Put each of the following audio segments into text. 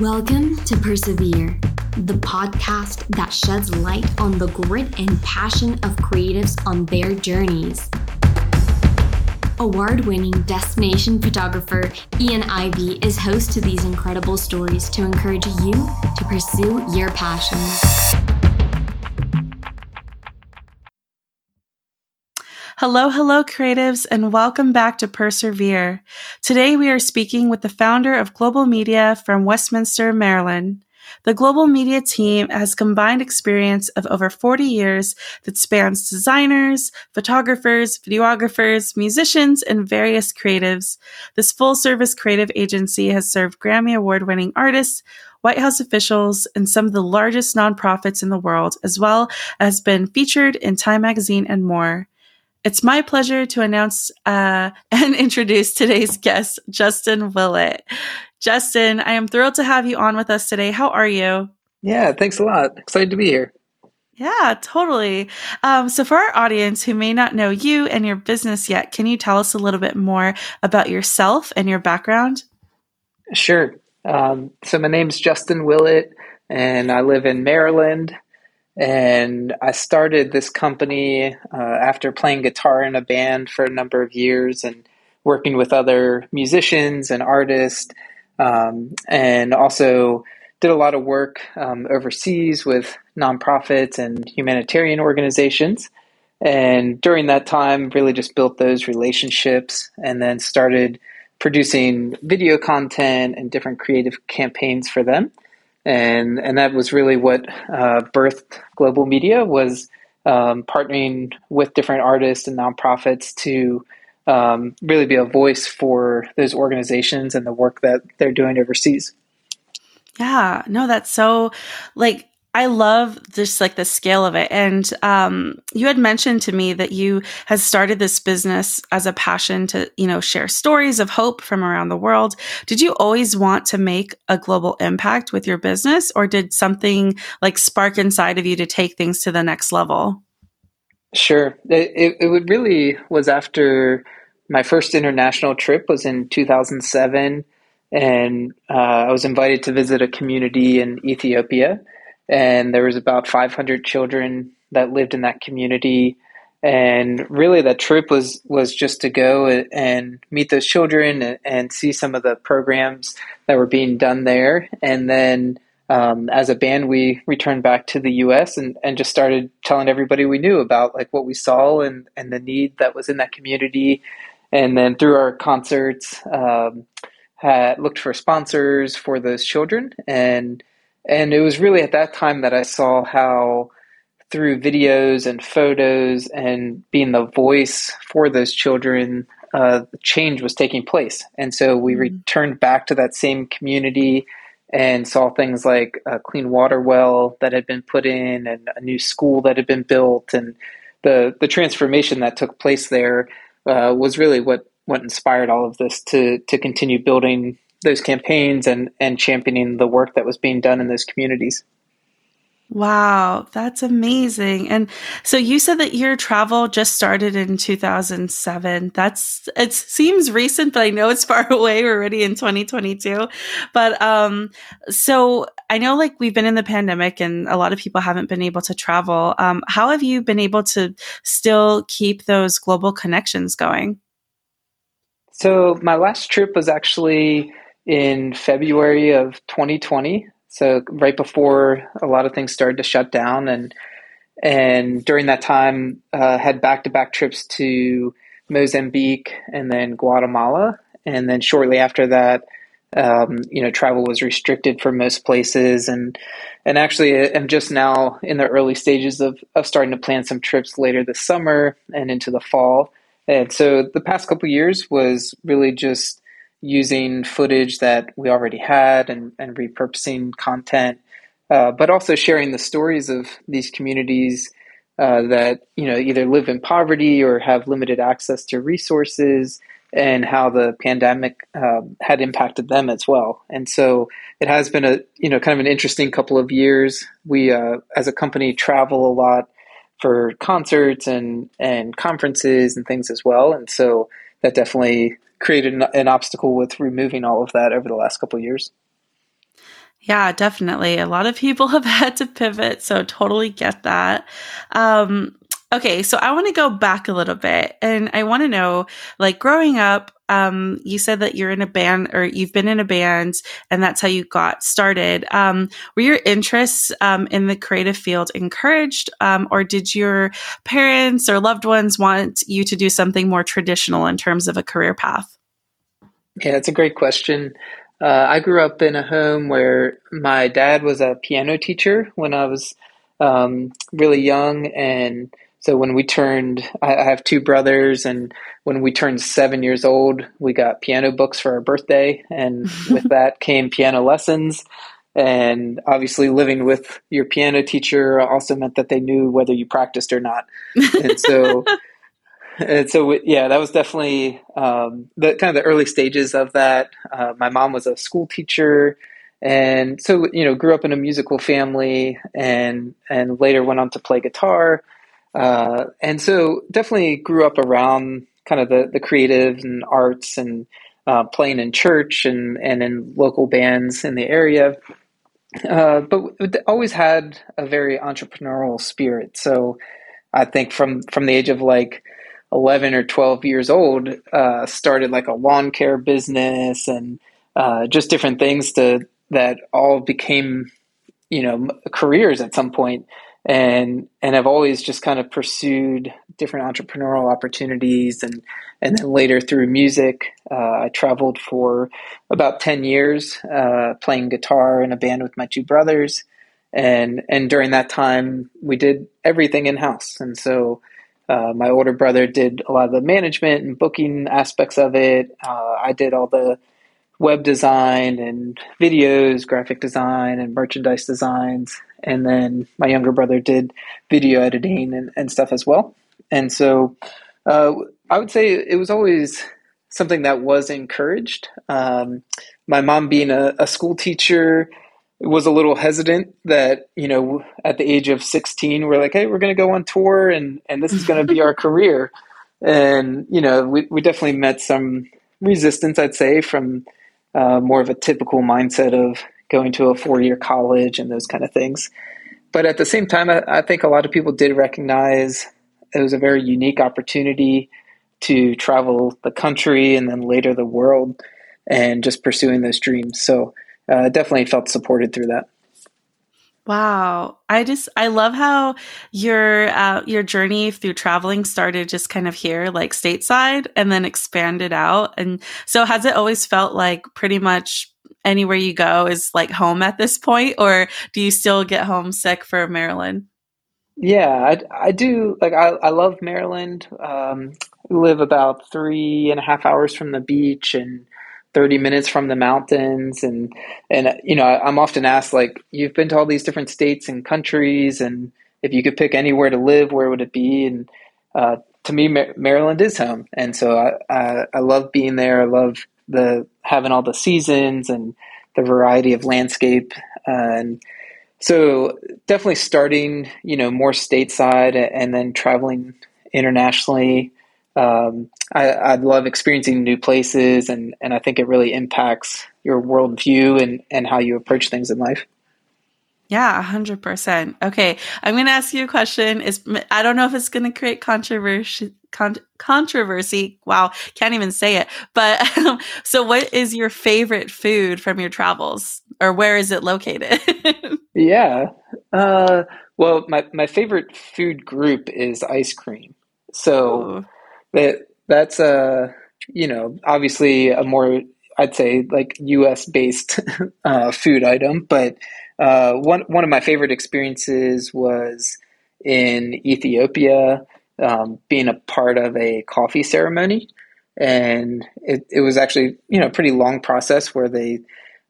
Welcome to Persevere, the podcast that sheds light on the grit and passion of creatives on their journeys. Award winning destination photographer Ian Ivy is host to these incredible stories to encourage you to pursue your passions. Hello, hello, creatives, and welcome back to Persevere. Today we are speaking with the founder of GLBAL Media from Westminster, Maryland. The GLBAL Media team has combined experience of over 40 years that spans designers, photographers, videographers, musicians, and various creatives. This full service creative agency has served Grammy Award winning artists, White House officials, and some of the largest nonprofits in the world, as well as been featured in Time Magazine and more. It's my pleasure to announce uh, and introduce today's guest, Justin Willet. Justin, I am thrilled to have you on with us today. How are you? Yeah, thanks a lot. Excited to be here. Yeah, totally. Um, so, for our audience who may not know you and your business yet, can you tell us a little bit more about yourself and your background? Sure. Um, so, my name's Justin Willet, and I live in Maryland. And I started this company uh, after playing guitar in a band for a number of years and working with other musicians and artists, um, and also did a lot of work um, overseas with nonprofits and humanitarian organizations. And during that time, really just built those relationships and then started producing video content and different creative campaigns for them and and that was really what uh, birthed GLBAL Media was um, partnering with different artists and nonprofits to um, really be a voice for those organizations and the work that they're doing overseas. Yeah, no, that's so like I love just like the scale of it. And um, you had mentioned to me that you had started this business as a passion to, you know, share stories of hope from around the world. Did you always want to make a global impact with your business, or did something like spark inside of you to take things to the next level? Sure. It, it really was after my first international trip was in 2007 and uh, I was invited to visit a community in Ethiopia and there was about 500 children that lived in that community. And really that trip was was just to go and meet those children and, and see some of the programs that were being done there. And then um, as a band we returned back to the us and, and just started telling everybody we knew about like what we saw and, and the need that was in that community. And then through our concerts um, had looked for sponsors for those children. And and it was really at that time that I saw how through videos and photos and being the voice for those children, uh, change was taking place. And so we mm-hmm. returned back to that same community and saw things like a clean water well that had been put in and a new school that had been built. And the, the transformation that took place there uh, was really what, what inspired all of this to, to continue building those campaigns and and championing the work that was being done in those communities. Wow, that's amazing. And so you said that your travel just started in 2007. That's it seems recent, but I know it's far away. We're already in 2022. But um so I know like we've been in the pandemic and a lot of people haven't been able to travel. Um how have you been able to still keep those global connections going? So my last trip was actually in February of 2020. So right before a lot of things started to shut down, and and during that time, uh, had back to back trips to Mozambique and then Guatemala, and then shortly after that, um, you know, travel was restricted for most places, and and actually, I'm just now in the early stages of of starting to plan some trips later this summer and into the fall. And so the past couple years was really just using footage that we already had and, and repurposing content, uh, but also sharing the stories of these communities uh, that you know either live in poverty or have limited access to resources, and how the pandemic um, had impacted them as well. And so it has been a you know kind of an interesting couple of years. We uh, as a company travel a lot for concerts and and conferences and things as well, and so that definitely created an, an obstacle with removing all of that over the last couple years. Yeah, definitely. A lot of people have had to pivot, so totally get that. Um, okay, so I want to go back a little bit and I want to know like growing up, um, you said that you're in a band or you've been in a band and that's how you got started. Um, were your interests um, in the creative field encouraged um, or did your parents or loved ones want you to do something more traditional in terms of a career path? Yeah, that's a great question. Uh, I grew up in a home where my dad was a piano teacher when I was um, really young. And so when we turned, I, I have two brothers, and when we turned seven years old, we got piano books for our birthday. And with that came piano lessons. And obviously, living with your piano teacher also meant that they knew whether you practiced or not. And so and so yeah, that was definitely um, the kind of the early stages of that. Uh, my mom was a school teacher, and so you know, grew up in a musical family, and and later went on to play guitar, uh, and so definitely grew up around kind of the the creative and arts and uh, playing in church and and in local bands in the area. Uh, but always had a very entrepreneurial spirit. So I think from from the age of like 11 or 12 years old, uh, started like a lawn care business and uh, just different things to that all became, you know, careers at some point. And and I've always just kind of pursued different entrepreneurial opportunities, and and then later through music, uh, I traveled for about ten years, uh, playing guitar in a band with my two brothers, and and during that time we did everything in house, and so uh, my older brother did a lot of the management and booking aspects of it. Uh, I did all the web design and videos, graphic design, and merchandise designs. And then my younger brother did video editing and, and stuff as well. And so uh, I would say it was always something that was encouraged. Um, my mom being a, a school teacher, was a little hesitant that you know at the age of 16 we're like hey we're going to go on tour and and this is going to be our career and you know we, we definitely met some resistance i'd say from uh, more of a typical mindset of going to a four-year college and those kind of things but at the same time I, I think a lot of people did recognize it was a very unique opportunity to travel the country and then later the world and just pursuing those dreams so uh, definitely felt supported through that. Wow. I just I love how your uh, your journey through traveling started just kind of here like stateside and then expanded out and so has it always felt like pretty much anywhere you go is like home at this point or do you still get homesick for Maryland? Yeah, I, I do like I, I love Maryland. Um, live about three and a half hours from the beach and 30 minutes from the mountains and and you know i'm often asked like you've been to all these different states and countries and if you could pick anywhere to live where would it be and uh, to me maryland is home and so I, I, I love being there i love the having all the seasons and the variety of landscape uh, and so definitely starting you know more stateside and then traveling internationally um, I, I love experiencing new places, and, and I think it really impacts your worldview and, and how you approach things in life. Yeah, 100%. Okay, I'm going to ask you a question. Is I don't know if it's going to create controversy con- controversy. Wow, can't even say it. But so what is your favorite food from your travels or where is it located? yeah. Uh, well, my my favorite food group is ice cream. So Ooh that that's a you know obviously a more I'd say like U.S. based uh, food item, but uh, one one of my favorite experiences was in Ethiopia, um, being a part of a coffee ceremony, and it, it was actually you know a pretty long process where they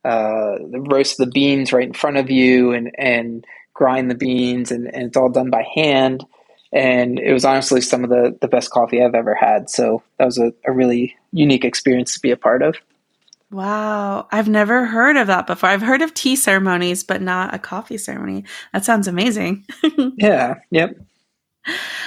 uh, roast the beans right in front of you and and grind the beans, and, and it's all done by hand and it was honestly some of the, the best coffee I've ever had. So that was a, a really unique experience to be a part of. Wow. I've never heard of that before. I've heard of tea ceremonies, but not a coffee ceremony. That sounds amazing. yeah. Yep.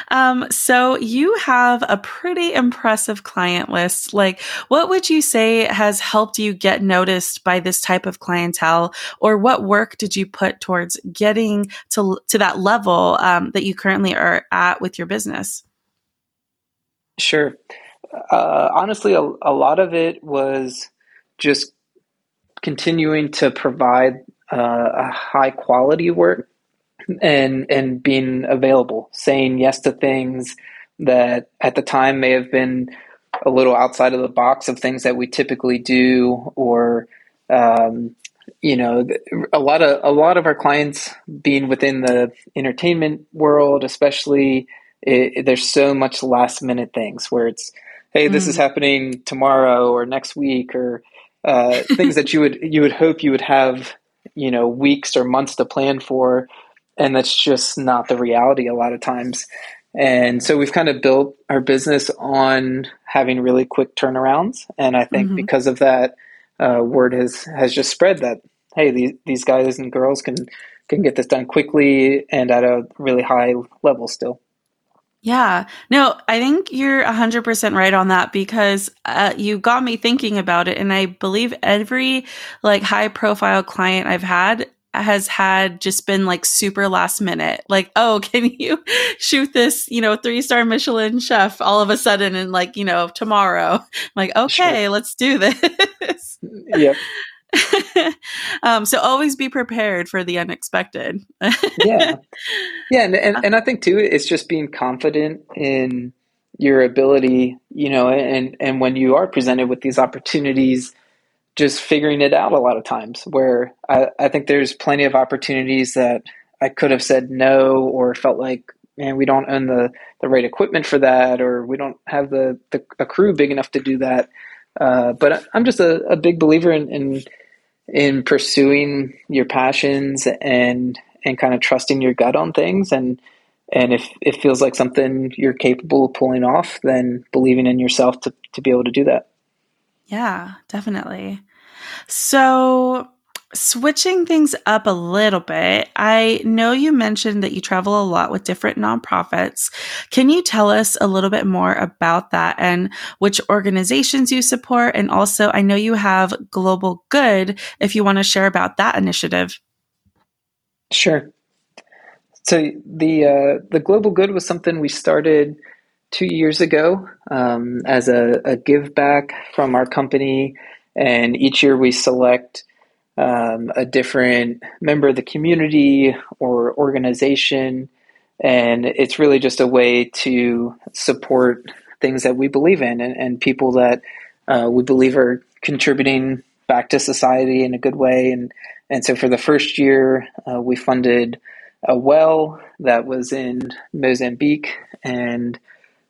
Um, so you have a pretty impressive client list. Like, what would you say has helped you get noticed by this type of clientele, or what work did you put towards getting to to that level um, that you currently are at with your business? Sure. Uh, honestly, a, a lot of it was just continuing to provide uh, a high quality work and and being available, saying yes to things that at the time may have been a little outside of the box of things that we typically do, or um, you know, a lot of a lot of our clients being within the entertainment world, especially, it, there's so much last minute things where it's, hey, this mm. is happening tomorrow or next week, or uh, things that you would you would hope you would have, you know, weeks or months to plan for and that's just not the reality a lot of times. And so we've kind of built our business on having really quick turnarounds, and I think mm-hmm. because of that, uh, word has has just spread that hey, these these guys and girls can can get this done quickly and at a really high level still. Yeah. No, I think you're 100% right on that because uh, you got me thinking about it. And I believe every like high profile client I've had has had just been like super last minute. Like, oh, can you shoot this, you know, three star Michelin chef all of a sudden and like, you know, tomorrow? I'm like, okay, sure. let's do this. Yep. um, so always be prepared for the unexpected. yeah. Yeah. And, and, and I think too, it's just being confident in your ability, you know, and, and when you are presented with these opportunities, just figuring it out a lot of times where I, I think there's plenty of opportunities that I could have said no or felt like, man, we don't own the, the right equipment for that or we don't have the, the a crew big enough to do that. Uh, but I'm just a, a big believer in, in, in pursuing your passions and and kind of trusting your gut on things and and if it feels like something you're capable of pulling off, then believing in yourself to, to be able to do that. Yeah, definitely. So, switching things up a little bit, I know you mentioned that you travel a lot with different nonprofits. Can you tell us a little bit more about that and which organizations you support? And also, I know you have Global Good if you want to share about that initiative. Sure. So the uh, the Global Good was something we started two years ago um, as a, a, give back from our company. And each year we select um, a different member of the community or organization. And it's really just a way to support things that we believe in and, and people that uh, we believe are contributing back to society in a good way. And, and so for the first year, uh, we funded a well that was in Mozambique and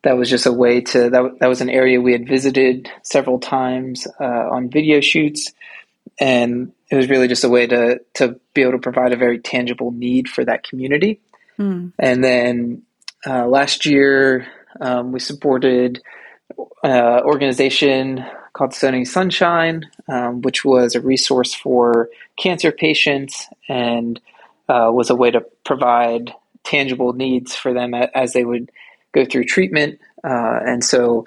that was just a way to that, that was an area we had visited several times uh, on video shoots and it was really just a way to to be able to provide a very tangible need for that community mm. and then uh, last year um, we supported an uh, organization called Sony Sunshine, um, which was a resource for cancer patients and uh, was a way to provide tangible needs for them as they would go through treatment. Uh, and so,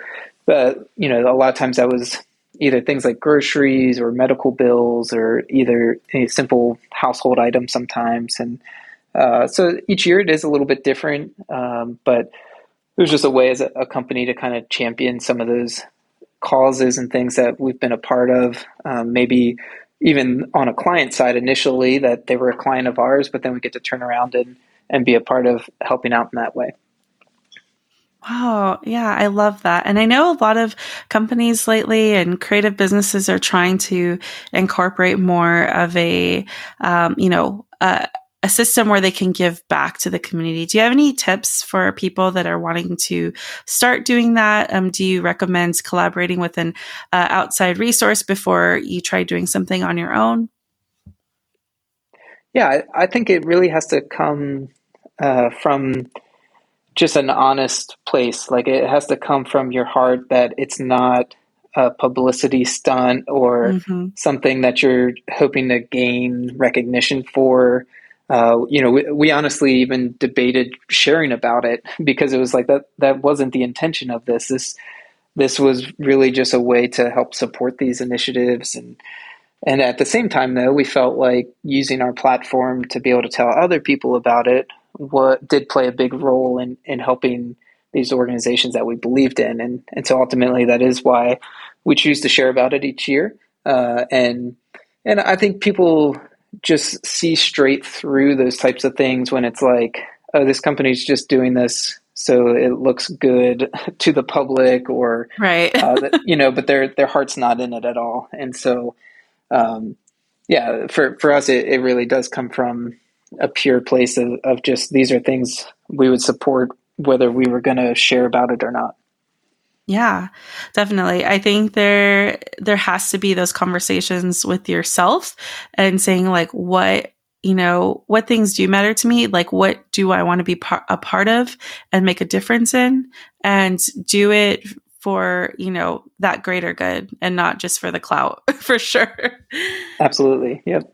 uh, you know, a lot of times that was either things like groceries or medical bills or either a simple household items sometimes. And uh, so each year it is a little bit different, um, but it was just a way as a, a, company to kind of champion some of those causes and things that we've been a part of. Um, maybe even on a client side initially that they were a client of ours, but then we get to turn around and, and be a part of helping out in that way. Wow. Yeah, I love that. And I know a lot of companies lately and creative businesses are trying to incorporate more of a, um, you know, uh, a system where they can give back to the community. Do you have any tips for people that are wanting to start doing that? Um, do you recommend collaborating with an uh, outside resource before you try doing something on your own? Yeah, I, I think it really has to come uh, from just an honest place. Like it has to come from your heart that it's not a publicity stunt or mm-hmm. something that you're hoping to gain recognition for. uh, you know, we, we, honestly even debated sharing about it because it was like that that wasn't the intention of this. This this was really just a way to help support these initiatives and and at the same time though we felt like using our platform to be able to tell other people about it what did play a big role in in helping these organizations that we believed in. And and so ultimately that is why we choose to share about it each year. Uh, and and I think people just see straight through those types of things when it's like oh this company's just doing this so it looks good to the public or right. uh, you know but their their heart's not in it at all. And so um, yeah for for us it, it really does come from a pure place of, of just these are things we would support whether we were going to share about it or not yeah, definitely. I think there there has to be those conversations with yourself and saying like what you know, what things do matter to me? Like, what do I want to be par- a part of and make a difference in? And do it for, you know, that greater good and not just for the clout, for sure. Absolutely. Yep.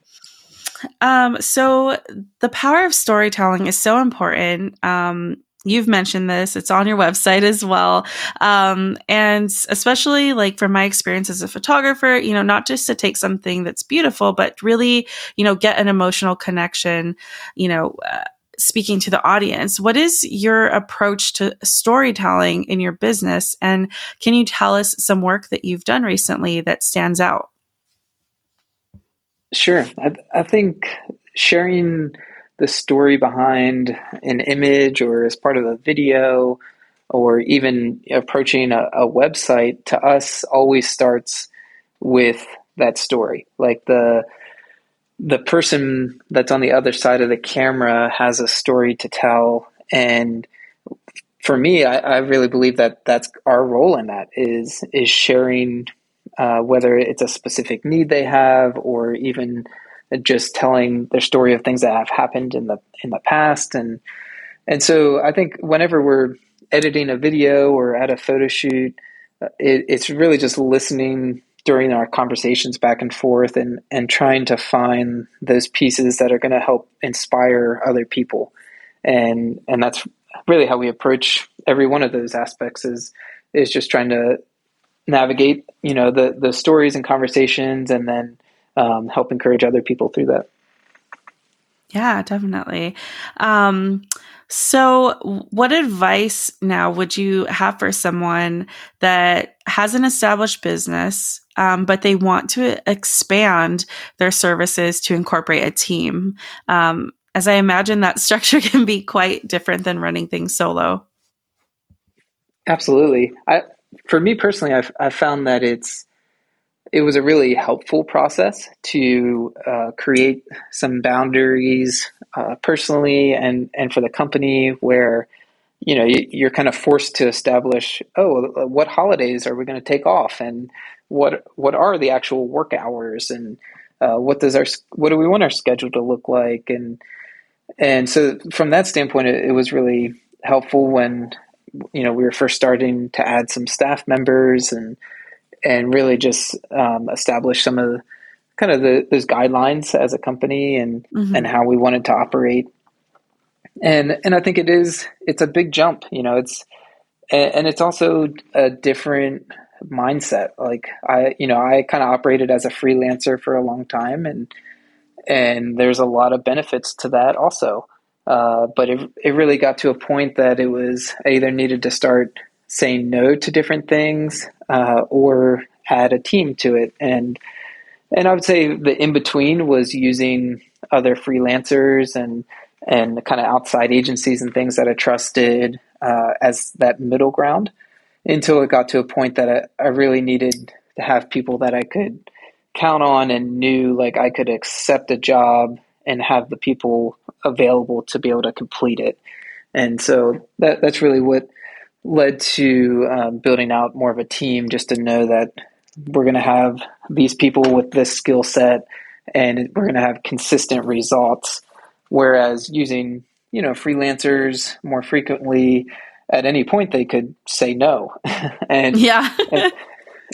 Um, so the power of storytelling is so important. Um, you've mentioned this. It's on your website as well. Um, and especially like from my experience as a photographer you know not just to take something that's beautiful but really you know get an emotional connection you know uh, speaking to the audience. What is your approach to storytelling in your business? And can you tell us some work that you've done recently that stands out sure. I, I think sharing the story behind an image or as part of a video or even approaching a, a website to us always starts with that story. Like the the person that's on the other side of the camera has a story to tell. And for me I, I really believe that that's our role in that is is sharing uh, whether it's a specific need they have or even just telling their story of things that have happened in the in the past. And and so I think whenever we're editing a video or at a photo shoot, uh, it, it's really just listening during our conversations back and forth and and trying to find those pieces that are going to help inspire other people. And and that's really how we approach every one of those aspects is is just trying to navigate you know the the stories and conversations and then um, help encourage other people through that. Yeah, definitely. Um, so, what advice now would you have for someone that has an established business, um, but they want to expand their services to incorporate a team? Um, as I imagine that structure can be quite different than running things solo. Absolutely. I, for me personally, I've, I've found that it's it was a really helpful process to uh, create some boundaries uh, personally and and for the company where you know you, are kind of forced to establish oh what holidays are we going to take off? And what what are the actual work hours? And uh, what does our what do we want our schedule to look like? And and so from that standpoint it, it was really helpful when you know we were first starting to add some staff members and and really just um, establish some of the, kind of the, those guidelines as a company and mm-hmm. and how we wanted to operate. And and I think it is it's a big jump. You know, it's and it's also a different mindset. Like I, you know, I kind of operated as a freelancer for a long time, and and there's a lot of benefits to that also. Uh, but it it really got to a point that it was I either needed to start saying no to different things uh, or add a team to it. And and I would say the in between was using other freelancers and and kind of outside agencies and things that I trusted uh, as that middle ground until it got to a point that I, I really needed to have people that I could count on and knew like I could accept a job and have the people available to be able to complete it. And so that that's really what led to um, building out more of a team just to know that we're going to have these people with this skill set and we're going to have consistent results. Whereas using you know freelancers more frequently at any point they could say no. And yeah. and,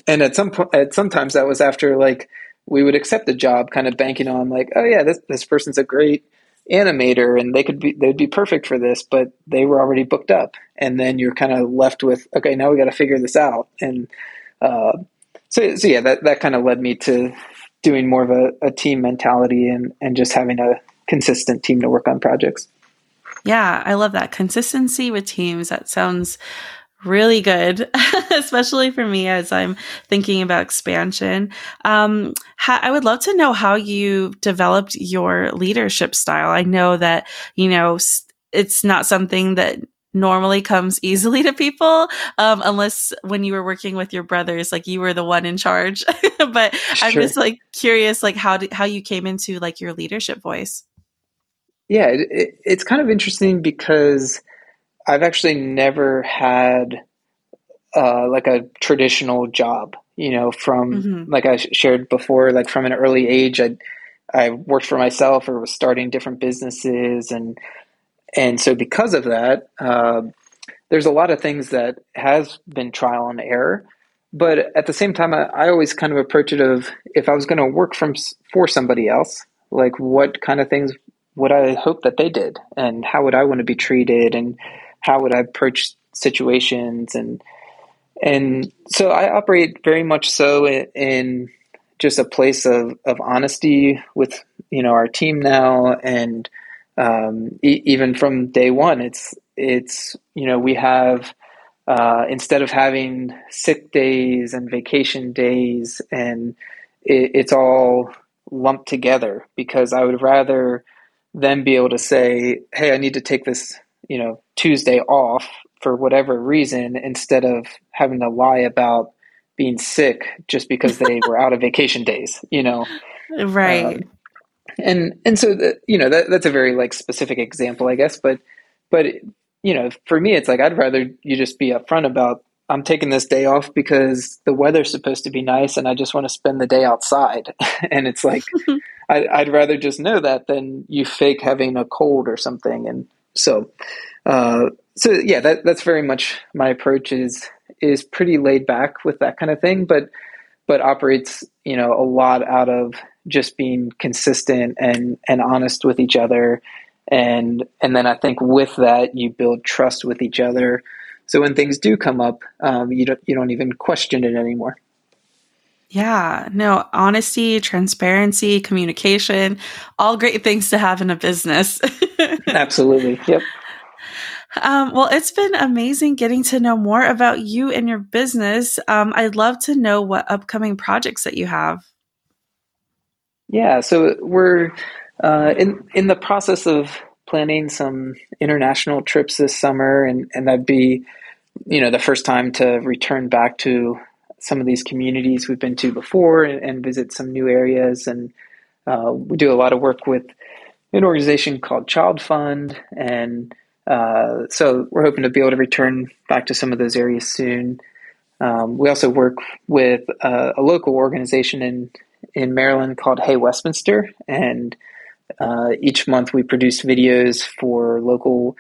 and, at some point at sometimes that was after like we would accept the job kind of banking on like oh yeah this this person's a great animator and they could be they'd be perfect for this but they were already booked up. And then you're kind of left with okay now we got to figure this out. And uh, so, so yeah that, that kind of led me to doing more of a, a team mentality and, and just having a consistent team to work on projects. Yeah i love that. Consistency with teams that sounds really good, especially for me as I'm thinking about expansion. Um, ha- I would love to know how you developed your leadership style. I know that, you know, it's not something that normally comes easily to people um, unless when you were working with your brothers like you were the one in charge but i'm just like curious like how did, how you came into like your leadership voice yeah it, it, it's kind of interesting because I've actually never had uh, like a traditional job. You know, from mm-hmm. like I shared before, like from an early age, I I worked for myself or was starting different businesses, and and so because of that, uh, there's a lot of things that has been trial and error. But at the same time, I, I always kind of approach it of if I was going to work from for somebody else, like what kind of things would I hope that they did, and how would I want to be treated, and how would I approach situations? And and so I operate very much so in, just a place of, of honesty with you know our team now. And um, e- even from day one it's it's you know we have uh, instead of having sick days and vacation days and it, it's all lumped together because I would rather them be able to say hey I need to take this you know Tuesday off for whatever reason instead of having to lie about being sick just because they were out of vacation days, you know. Right. Um, and and so the, you know that that's a very like specific example, I guess, but but you know, for me it's like I'd rather you just be upfront about I'm taking this day off because the weather's supposed to be nice and I just want to spend the day outside. and it's like I, I'd rather just know that than you fake having a cold or something. And so uh, so yeah, that that's very much my approach is is pretty laid back with that kind of thing, but but operates you know a lot out of just being consistent and and honest with each other, and and then I think with that you build trust with each other. So when things do come up, um, you don't you don't even question it anymore. Yeah, no, honesty, transparency, communication, all great things to have in a business. Absolutely. Yep. Um, well, it's been amazing getting to know more about you and your business. Um, I'd love to know what upcoming projects that you have. Yeah, so we're uh, in in the process of planning some international trips this summer, and and that'd be, you know, the first time to return back to some of these communities we've been to before and, and visit some new areas. And uh, we do a lot of work with an organization called ChildFund and uh, so we're hoping to be able to return back to some of those areas soon. Um, we also work with a, a, local organization in in Maryland called Hey Westminster, and uh, each month we produce videos for local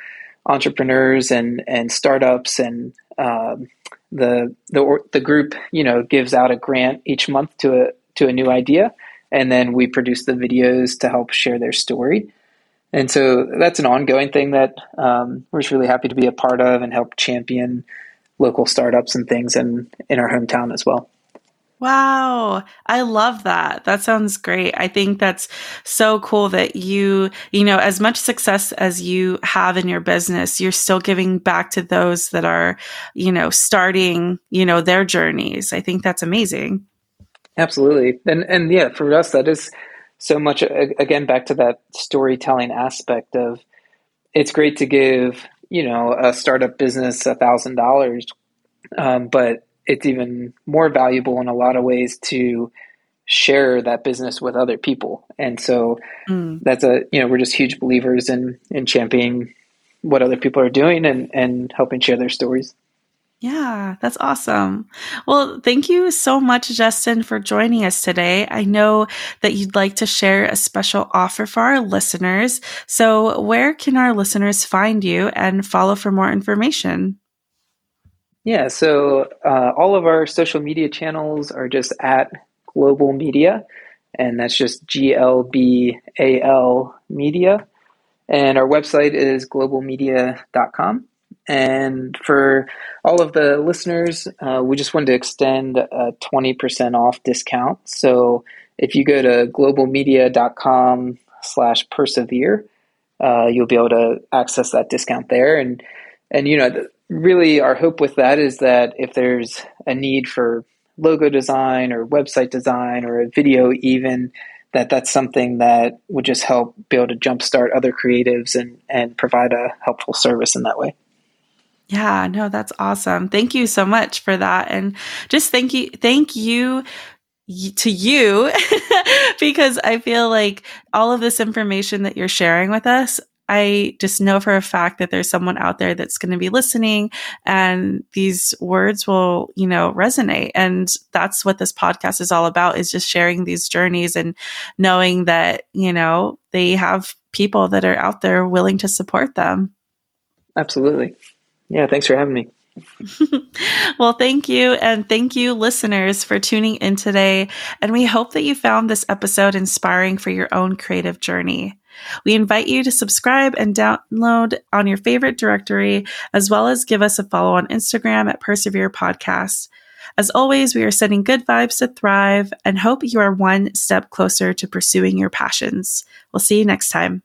entrepreneurs and and startups, and um, the the the group you know gives out a grant each month to a to a new idea, and then we produce the videos to help share their story. And so that's an ongoing thing that um, we're just really happy to be a part of and help champion local startups and things in, in our hometown as well. Wow. I love that. That sounds great. I think that's so cool that you, you know, as much success as you have in your business, you're still giving back to those that are, you know, starting, you know, their journeys. I think that's amazing. Absolutely. And and yeah, for us that is so much again back to that storytelling aspect of it's great to give you know a startup business a thousand dollars um, but it's even more valuable in a lot of ways to share that business with other people and so mm. that's a you know we're just huge believers in in championing what other people are doing and and helping share their stories yeah, that's awesome. Well, thank you so much, Justin, for joining us today. I know that you'd like to share a special offer for our listeners. So, where can our listeners find you and follow for more information? Yeah, so uh, all of our social media channels are just at GLBAL Media, and that's just G L B A L Media. And our website is glbalmedia.com. And for all of the listeners, uh, we just wanted to extend a 20% off discount. So if you go to glbalmedia.com slash persevere, uh, you'll be able to access that discount there. And, and, you know, really our hope with that is that if there's a need for logo design or website design or a video even, that that's something that would just help be able to jumpstart other creatives and, and provide a helpful service in that way. Yeah, no, that's awesome. Thank you so much for that. And just thank you, thank you to you because I feel like all of this information that you're sharing with us, I just know for a fact that there's someone out there that's going to be listening and these words will, you know, resonate. And that's what this podcast is all about is just sharing these journeys and knowing that, you know, they have people that are out there willing to support them. Absolutely. Yeah, thanks for having me. well, thank you. And thank you, listeners, for tuning in today. And we hope that you found this episode inspiring for your own creative journey. We invite you to subscribe and download on your favorite directory, as well as give us a follow on Instagram at Persevere Podcast. As always, we are sending good vibes to thrive and hope you are one step closer to pursuing your passions. We'll see you next time.